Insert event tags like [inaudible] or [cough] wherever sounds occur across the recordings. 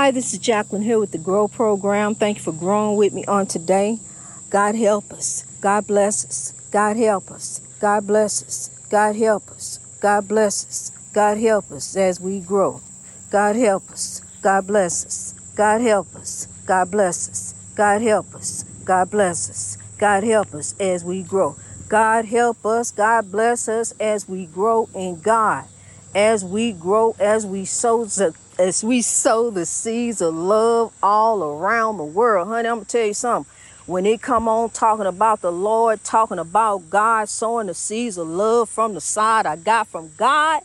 Hi, this is Jacqueline here with the Grow Program. Thank you for growing with me on today. God help us. God bless us. God help us. God bless us. God help us. God bless us. God help us as we grow. God help us. God bless us. God help us. God bless us. God help us. God bless us. God help us as we grow. God help us. God bless us as we grow in God. As we grow, as we sow the as we sow the seeds of love all around the world. Honey, I'm gonna tell you something. When it come on talking about the Lord, talking about God, sowing the seeds of love from the side I got from God,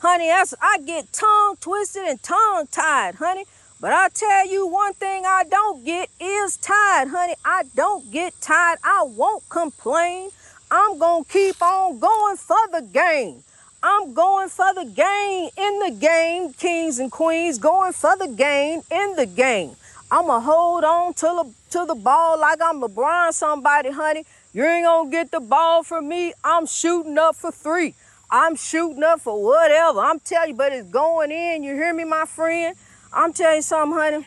honey, that's I get tongue twisted and tongue tied, honey. But I tell you one thing I don't get is tired, honey. I don't get tired. I won't complain. I'm gonna keep on going for the game. I'm going for the game in the game, kings and queens, going for the game in the game. I'ma hold on to the to the ball like I'm LeBron somebody, honey. You ain't gonna get the ball from me. I'm shooting up for three. I'm shooting up for whatever. I'm telling you, but it's going in. You hear me, my friend? I'm telling you something, honey.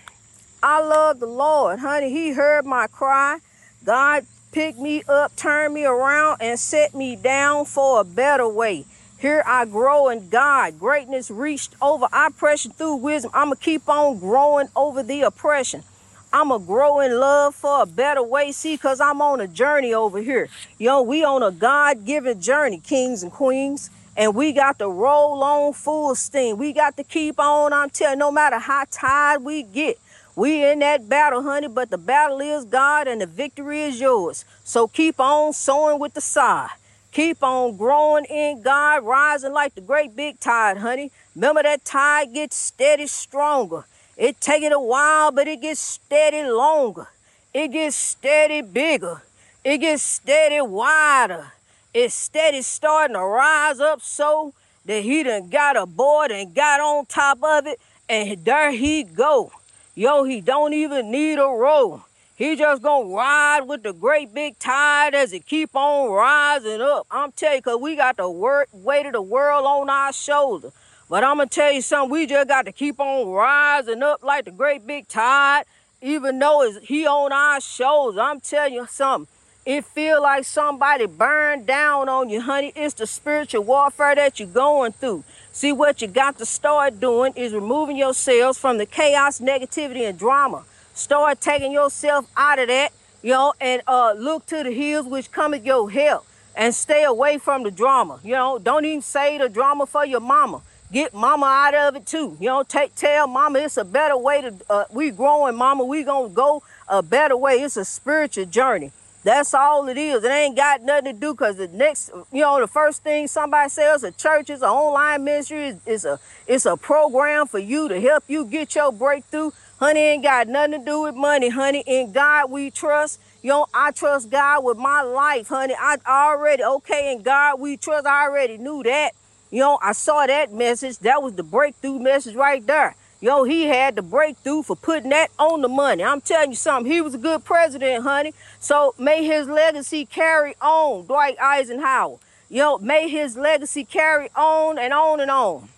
I love the Lord, honey. He heard my cry. God picked me up, turned me around, and set me down for a better way. Here I grow in God. Greatness reached over oppression through wisdom. I'm going to keep on growing over the oppression. I'm going to grow in love for a better way. See, because I'm on a journey over here. Yo, we on a God-given journey, kings and queens. And we got to roll on full steam. We got to keep on. I'm telling no matter how tired we get, we in that battle, honey, but the battle is God and the victory is yours. So keep on sowing with the side. Keep on growing in God, rising like the great big tide, honey. Remember that tide gets steady stronger. It take it a while, but it gets steady longer. It gets steady bigger. It gets steady wider. It's steady starting to rise up so that he done got aboard and got on top of it. And there he go. Yo, he don't even need a row. He just gonna ride with the great big tide as it keep on rising up. I'm telling you, cause we got the weight of the world on our shoulder. But I'm gonna tell you something, we just got to keep on rising up like the great big tide, even though it's he on our shoulders. I'm telling you something. It feel like somebody burned down on you, honey. It's the spiritual warfare that you're going through. See, what you got to start doing is removing yourselves from the chaos, negativity, and drama. Start taking yourself out of that, you know, and uh, look to the hills which cometh your help and stay away from the drama. You know, don't even say the drama for your mama. Get mama out of it too. You know, take tell mama it's a better way to uh, we growing, mama. We gonna go a better way. It's a spiritual journey. That's all it is. It ain't got nothing to do because the next, you know, the first thing somebody says a church is an online ministry is, a it's a program for you to help you get your breakthrough. Honey ain't got nothing to do with money, honey. In God we trust. Yo, I trust God with my life, honey. I already, okay, in God we trust. I already knew that. Yo, I saw that message. That was the breakthrough message right there. Yo, he had the breakthrough for putting that on the money. I'm telling you something. He was a good president, honey. So may his legacy carry on, Dwight Eisenhower. Yo, may his legacy carry on and on and on.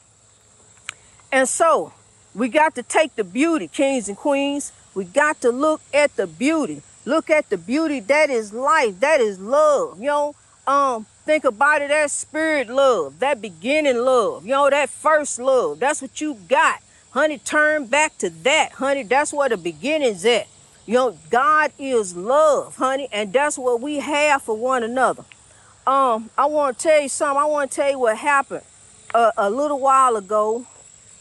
And so, we got to take the beauty, kings and queens. We got to look at the beauty. Look at the beauty that is life, that is love. You know, um, think about it that spirit love, that beginning love, you know, that first love. That's what you got. Honey, turn back to that, honey. That's where the beginning's at. You know, God is love, honey, and that's what we have for one another. Um, I want to tell you something. I want to tell you what happened a, a little while ago,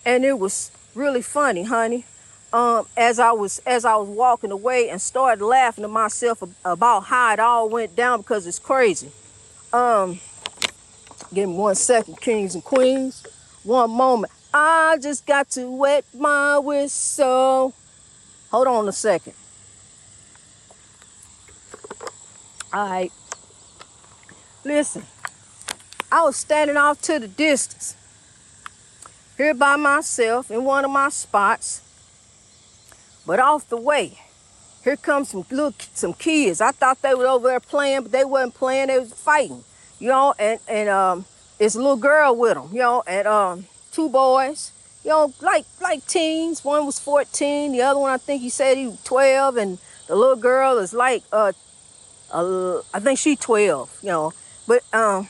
and it was really funny, honey. Um, as I was as I was walking away and started laughing to myself about how it all went down because it's crazy. Um, give me one second, kings and queens. One moment. I just got to wet my whistle. Hold on a second. All right. Listen, I was standing off to the distance here by myself in one of my spots. But off the way, here comes some little some kids. I thought they were over there playing, but they wasn't playing. They was fighting, you know. And and um, it's a little girl with them, you know, and um, two boys, you know, like like teens. One was 14, the other one I think he said he was 12, and the little girl is like uh, I think she 12, you know. But um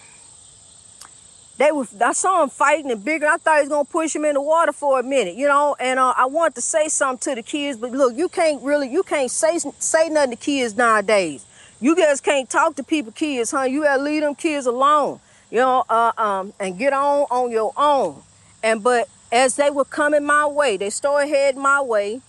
they was I saw him fighting and bigger. I thought he was gonna push him in the water for a minute, you know. And uh, I wanted to say something to the kids, but look, you can't really you can't say say nothing to kids nowadays. You guys can't talk to people, kids, huh? You gotta leave them kids alone, you know, uh, um, and get on on your own. And but as they were coming my way, they started heading my way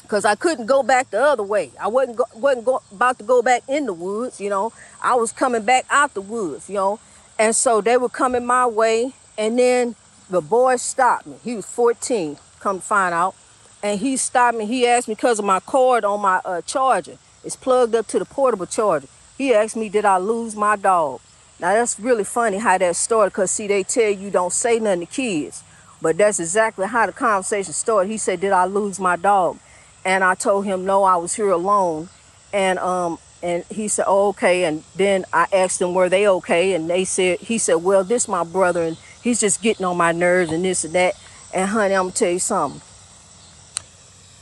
because I couldn't go back the other way. I wasn't go, wasn't go, about to go back in the woods, you know. I was coming back out the woods, you know. And so they were coming my way, and then the boy stopped me. He was 14, come to find out. And he stopped me. He asked me because of my cord on my uh, charger. It's plugged up to the portable charger. He asked me, did I lose my dog? Now that's really funny how that started because see, they tell you don't say nothing to kids. But that's exactly how the conversation started. He said, did I lose my dog? And I told him, no, I was here alone. And um, and he said, oh, okay. And then I asked them, were they okay? And they said, he said, well, this my brother and he's just getting on my nerves and this and that. And honey, I'm gonna tell you something.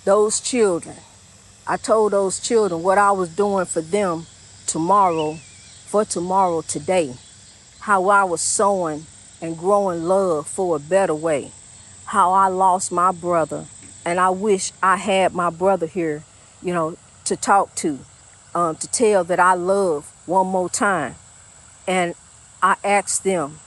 Those children, I told those children what I was doing for them tomorrow, for tomorrow today. How I was sowing and growing love for a better way. How I lost my brother. And I wish I had my brother here, you know, to talk to um, to tell that I love one more time. And I ask them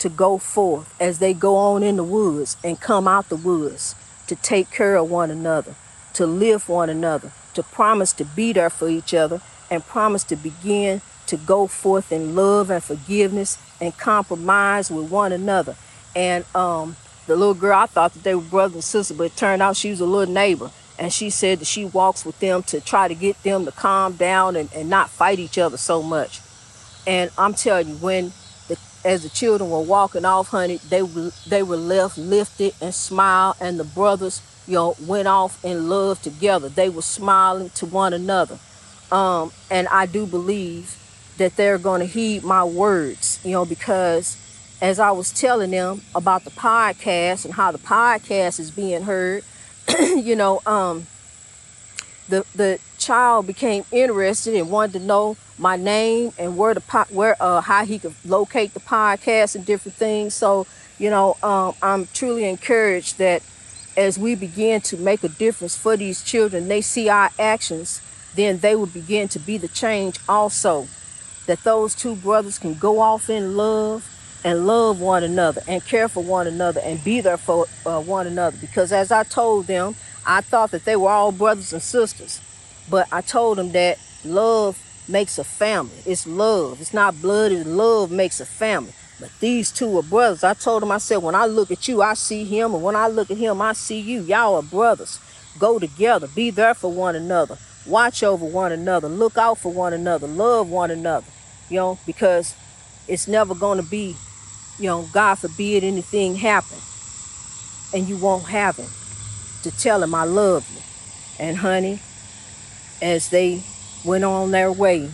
to go forth as they go on in the woods and come out the woods to take care of one another, to live one another, to promise to be there for each other, and promise to begin to go forth in love and forgiveness and compromise with one another. And um, the little girl, I thought that they were brother and sister, but it turned out she was a little neighbor and she said that she walks with them to try to get them to calm down and, and not fight each other so much. And I'm telling you, when the, as the children were walking off, honey, they were they were left lifted and smiled, and the brothers, you know, went off in love together. They were smiling to one another, um, and I do believe that they're going to heed my words, you know, because as I was telling them about the podcast and how the podcast is being heard [coughs] you know, um, the the child became interested and wanted to know my name and where the po- where uh how he could locate the podcast and different things. So, you know, um, I'm truly encouraged that as we begin to make a difference for these children, they see our actions, then they will begin to be the change also. That those two brothers can go off in love and love one another and care for one another and be there for uh, one another. Because as I told them, I thought that they were all brothers and sisters. But I told them that love makes a family. It's love. It's not blood. It's love makes a family. But these two are brothers. I told them, I said, when I look at you, I see him. And when I look at him, I see you. Y'all are brothers. Go together. Be there for one another. Watch over one another. Look out for one another. Love one another. You know, because it's never going to be you know, God forbid anything happen and you won't have him to tell him I love you. And honey, as they went on their way,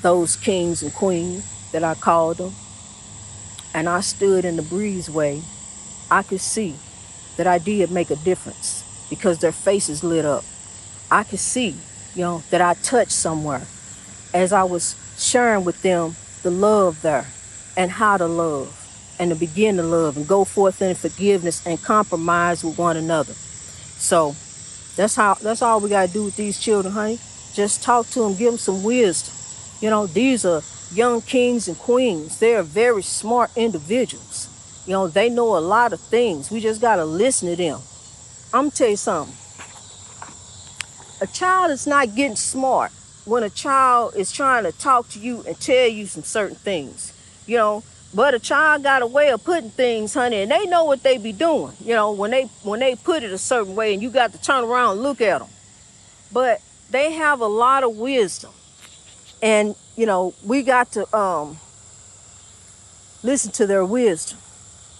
those kings and queens that I called them, and I stood in the breezeway, I could see that I did make a difference because their faces lit up. I could see, you know, that I touched somewhere as I was sharing with them the love there and how to love and to begin to love and go forth in forgiveness and compromise with one another. So that's how that's all we gotta do with these children, honey. Just talk to them, give them some wisdom. You know, these are young kings and queens. They're very smart individuals. You know, they know a lot of things. We just gotta listen to them. I'm tell you something. A child is not getting smart when a child is trying to talk to you and tell you some certain things you know. But a child got a way of putting things, honey, and they know what they be doing, you know, when they when they put it a certain way, and you got to turn around and look at them. But they have a lot of wisdom, and you know we got to um, listen to their wisdom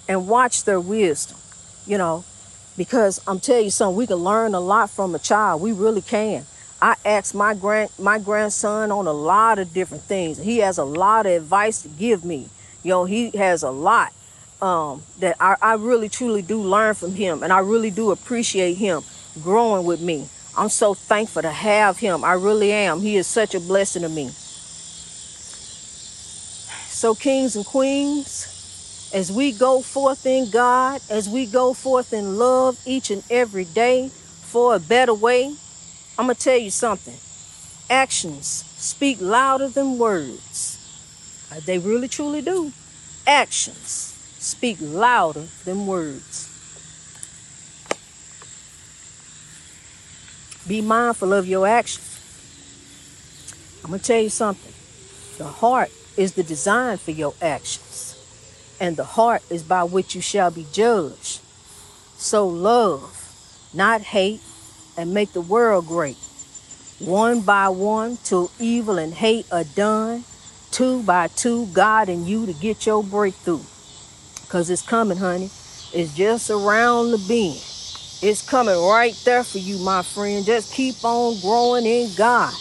and watch their wisdom, you know, because I'm telling you something, we can learn a lot from a child. We really can. I asked my grand my grandson on a lot of different things. He has a lot of advice to give me. You know, he has a lot. um, that I, I really truly do learn from him, and I really do appreciate him growing with me. I'm so thankful to have him. I really am. He is such a blessing to me. So, kings and queens, as we go forth in God, as we go forth in love each and every day for a better way, I'm going to tell you something. Actions speak louder than words. Uh, they really truly do. Actions speak louder than words. Be mindful of your actions. I'm going to tell you something. The heart is the design for your actions, and the heart is by which you shall be judged. So love, not hate, and make the world great. One by one, till evil and hate are done. Two by two, God and you to get your breakthrough. Because it's coming, honey. It's just around the bend. It's coming right there for you, my friend. Just keep on growing in God.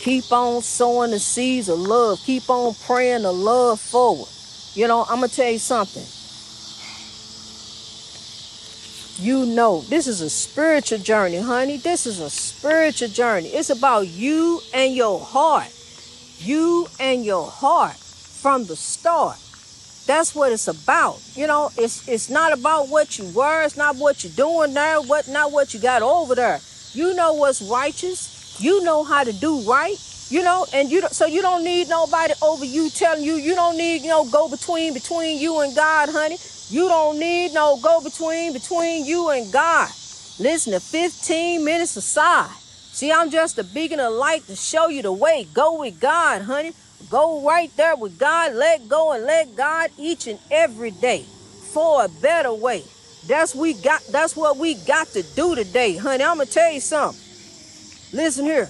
Keep on sowing the seeds of love. Keep on praying the love forward. You know, I'm going to tell you something. You know, this is a spiritual journey, honey. This is a spiritual journey. It's about you and your heart. You and your heart from the start. That's what it's about. You know, it's it's not about what you were, it's not what you're doing there, what not what you got over there. You know what's righteous. You know how to do right. You know, and you so you don't need nobody over you telling you. You don't need you know go between between you and God, honey. You don't need no go between between you and God. Listen to 15 minutes aside. See, I'm just a beacon of light to show you the way. Go with God, honey. Go right there with God. Let go and let God each and every day for a better way. That's we got. That's what we got to do today, honey. I'm gonna tell you something. Listen here,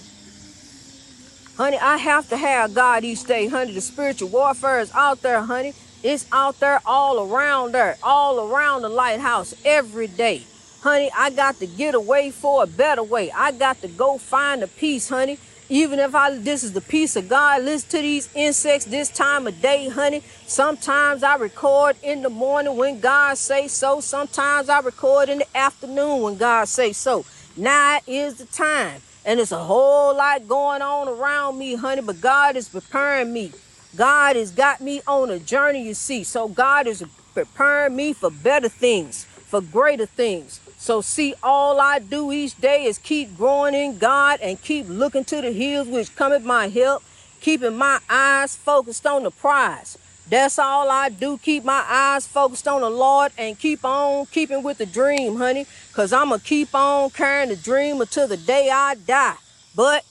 honey. I have to have God each day, honey. The spiritual warfare is out there, honey. It's out there all around there, all around the lighthouse every day. Honey, I got to get away for a better way. I got to go find the peace, honey. Even if I this is the peace of God, listen to these insects this time of day, honey. Sometimes I record in the morning when God say so. Sometimes I record in the afternoon when God say so. Now is the time. And it's a whole lot going on around me, honey, but God is preparing me. God has got me on a journey, you see. So God is preparing me for better things, for greater things. So see, all I do each day is keep growing in God and keep looking to the hills which come cometh my help, keeping my eyes focused on the prize. That's all I do. Keep my eyes focused on the Lord and keep on keeping with the dream, honey. Cause I'ma keep on carrying the dream until the day I die. But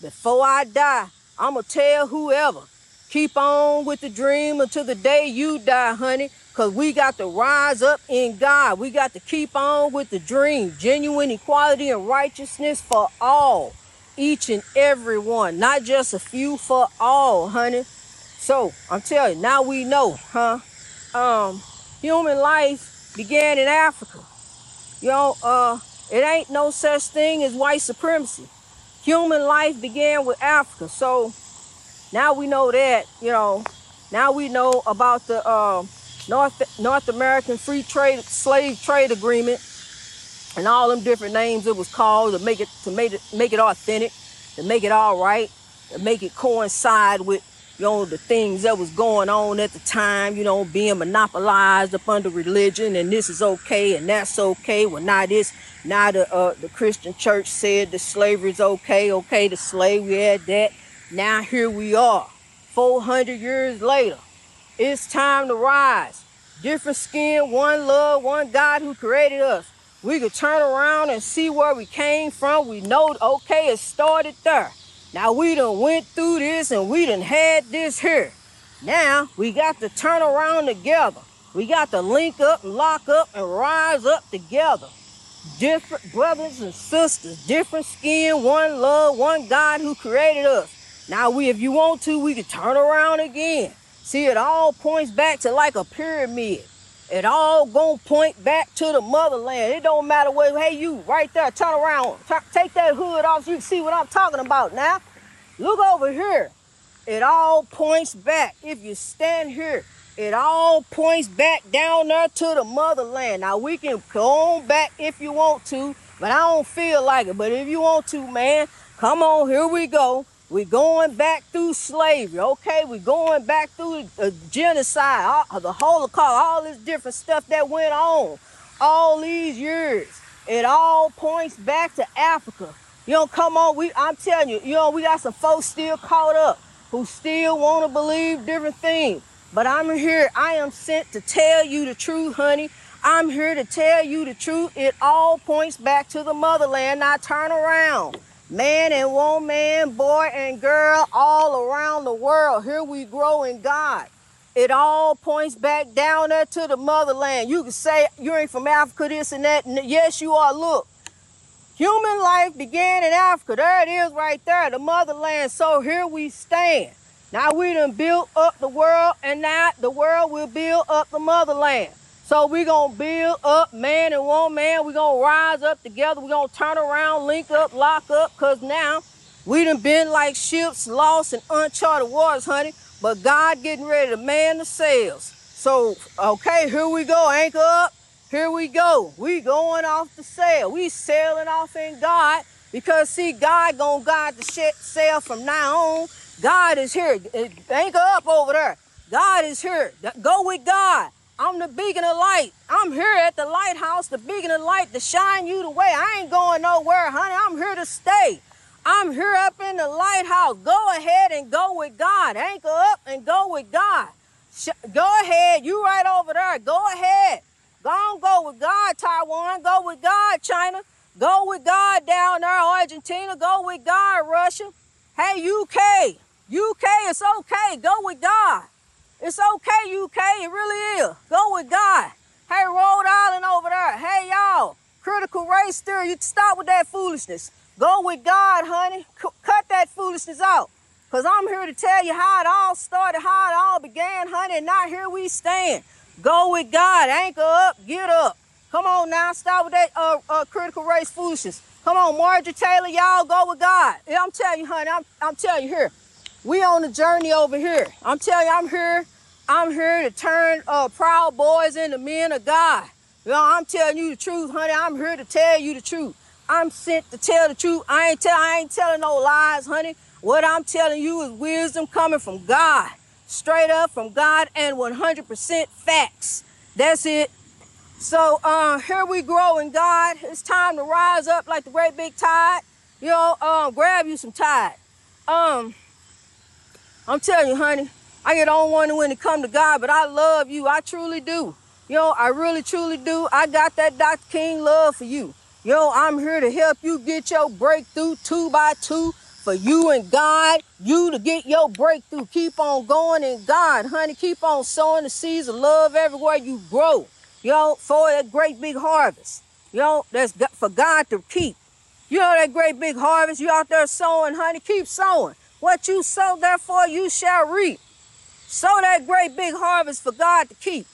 before I die, I'ma tell whoever, keep on with the dream until the day you die, honey. Because we got to rise up in God. We got to keep on with the dream. Genuine equality and righteousness for all. Each and every one. Not just a few for all, honey. So, I'm telling you, now we know, huh? Um, human life began in Africa. You know, uh, it ain't no such thing as white supremacy. Human life began with Africa. So, now we know that, you know, now we know about the... Uh, North North American Free Trade Slave Trade Agreement, and all them different names it was called to make it to make it make it authentic, to make it all right, to make it coincide with you know the things that was going on at the time. You know, being monopolized up under religion, and this is okay and that's okay. Well, now this now the uh, the Christian church said the slavery is okay. Okay, the slave we had that. Now here we are, 400 years later it's time to rise. Different skin, one love, one God who created us. We could turn around and see where we came from. We know, okay, it started there. Now we done went through this and we done had this here. Now we got to turn around together. We got to link up and lock up and rise up together. Different brothers and sisters, different skin, one love, one God who created us. Now we, if you want to, we can turn around again. See, it all points back to like a pyramid. It all gonna point back to the motherland. It don't matter where, hey, you right there, turn around, take that hood off so you can see what I'm talking about now. Look over here. It all points back. If you stand here, It all points back down there to the motherland. Now we can go on back if you want to, but I don't feel like it. But if you want to, man, come on, here we go. We're going back through slavery, okay? We're going back through the genocide, all, the Holocaust, all this different stuff that went on all these years. It all points back to Africa. You know, come on, we I'm telling you, you know, we got some folks still caught up who still want to believe different things. But I'm here, I am sent to tell you the truth, honey. I'm here to tell you the truth. It all points back to the motherland. Now turn around. Man and woman, boy and girl, all around the world. Here we grow in God. It all points back down there to the motherland. You can say you ain't from Africa, this and that. yes, you are. Look, human life began in Africa. There it is right there, the motherland. So here we stand. Now we done built up the world, and now the world will build up the motherland. So we gonna build up man and woman. we gonna rise up together. we gonna turn around, link up, lock up, cause now we done been like ships lost in uncharted waters, honey. But God getting ready to man the sails. So, okay, here we go. Anchor up. Here we go. We going off the sail. We sailing off in God because see, God gonna guide the sail from now on. God is here. Anchor up over there. God is here. Go with God. I'm the beacon of light. I'm here at the lighthouse, the beacon of light to shine you the way. I ain't going nowhere, honey. I'm here to stay. I'm here up in the lighthouse. Go ahead and go with God. Anchor up and go with God. Go ahead. You right over there. Go ahead. Go on, go with God, Taiwan. Go with God, China. Go with God down there, Argentina. Go with God, Russia. Hey, UK. UK, it's okay. Go with God. It's okay, UK. It really is. Go with God. Hey, Rhode Island over there. Hey, y'all. Critical race theory. You stop with that foolishness. Go with God, honey. C cut that foolishness out. Because I'm here to tell you how it all started, how it all began, honey, and now here we stand. Go with God. Anchor up. Get up. Come on now. Stop with that uh, uh, critical race foolishness. Come on, Marjorie Taylor, y'all go with God. I'm telling you, honey, I'm, I'm telling you here. We on the journey over here. I'm telling you, I'm here. I'm here to turn uh, proud boys into men of God. You know, I'm telling you the truth, honey. I'm here to tell you the truth. I'm sent to tell the truth. I ain't tell I ain't telling no lies, honey. What I'm telling you is wisdom coming from God. Straight up from God and 100% facts. That's it. So uh, here we grow in God. It's time to rise up like the great big tide. You know, um, grab you some tide. Um, I'm telling you, honey, I get on one when it come to God, but I love you. I truly do. Know, I really truly do. I got that Dr. King love for you. Yo, I'm here to help you get your breakthrough two by two for you and God, you to get your breakthrough. Keep on going in God, honey. Keep on sowing the seeds of love everywhere you grow. Yo, for that great big harvest. Yo, that's for God to keep. You know that great big harvest. You out there sowing, honey. Keep sowing. What you sow, therefore you shall reap. Sow that great big harvest for God to keep.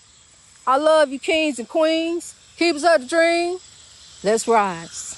I love you, kings and queens. Keep us up the dream. Let's rise.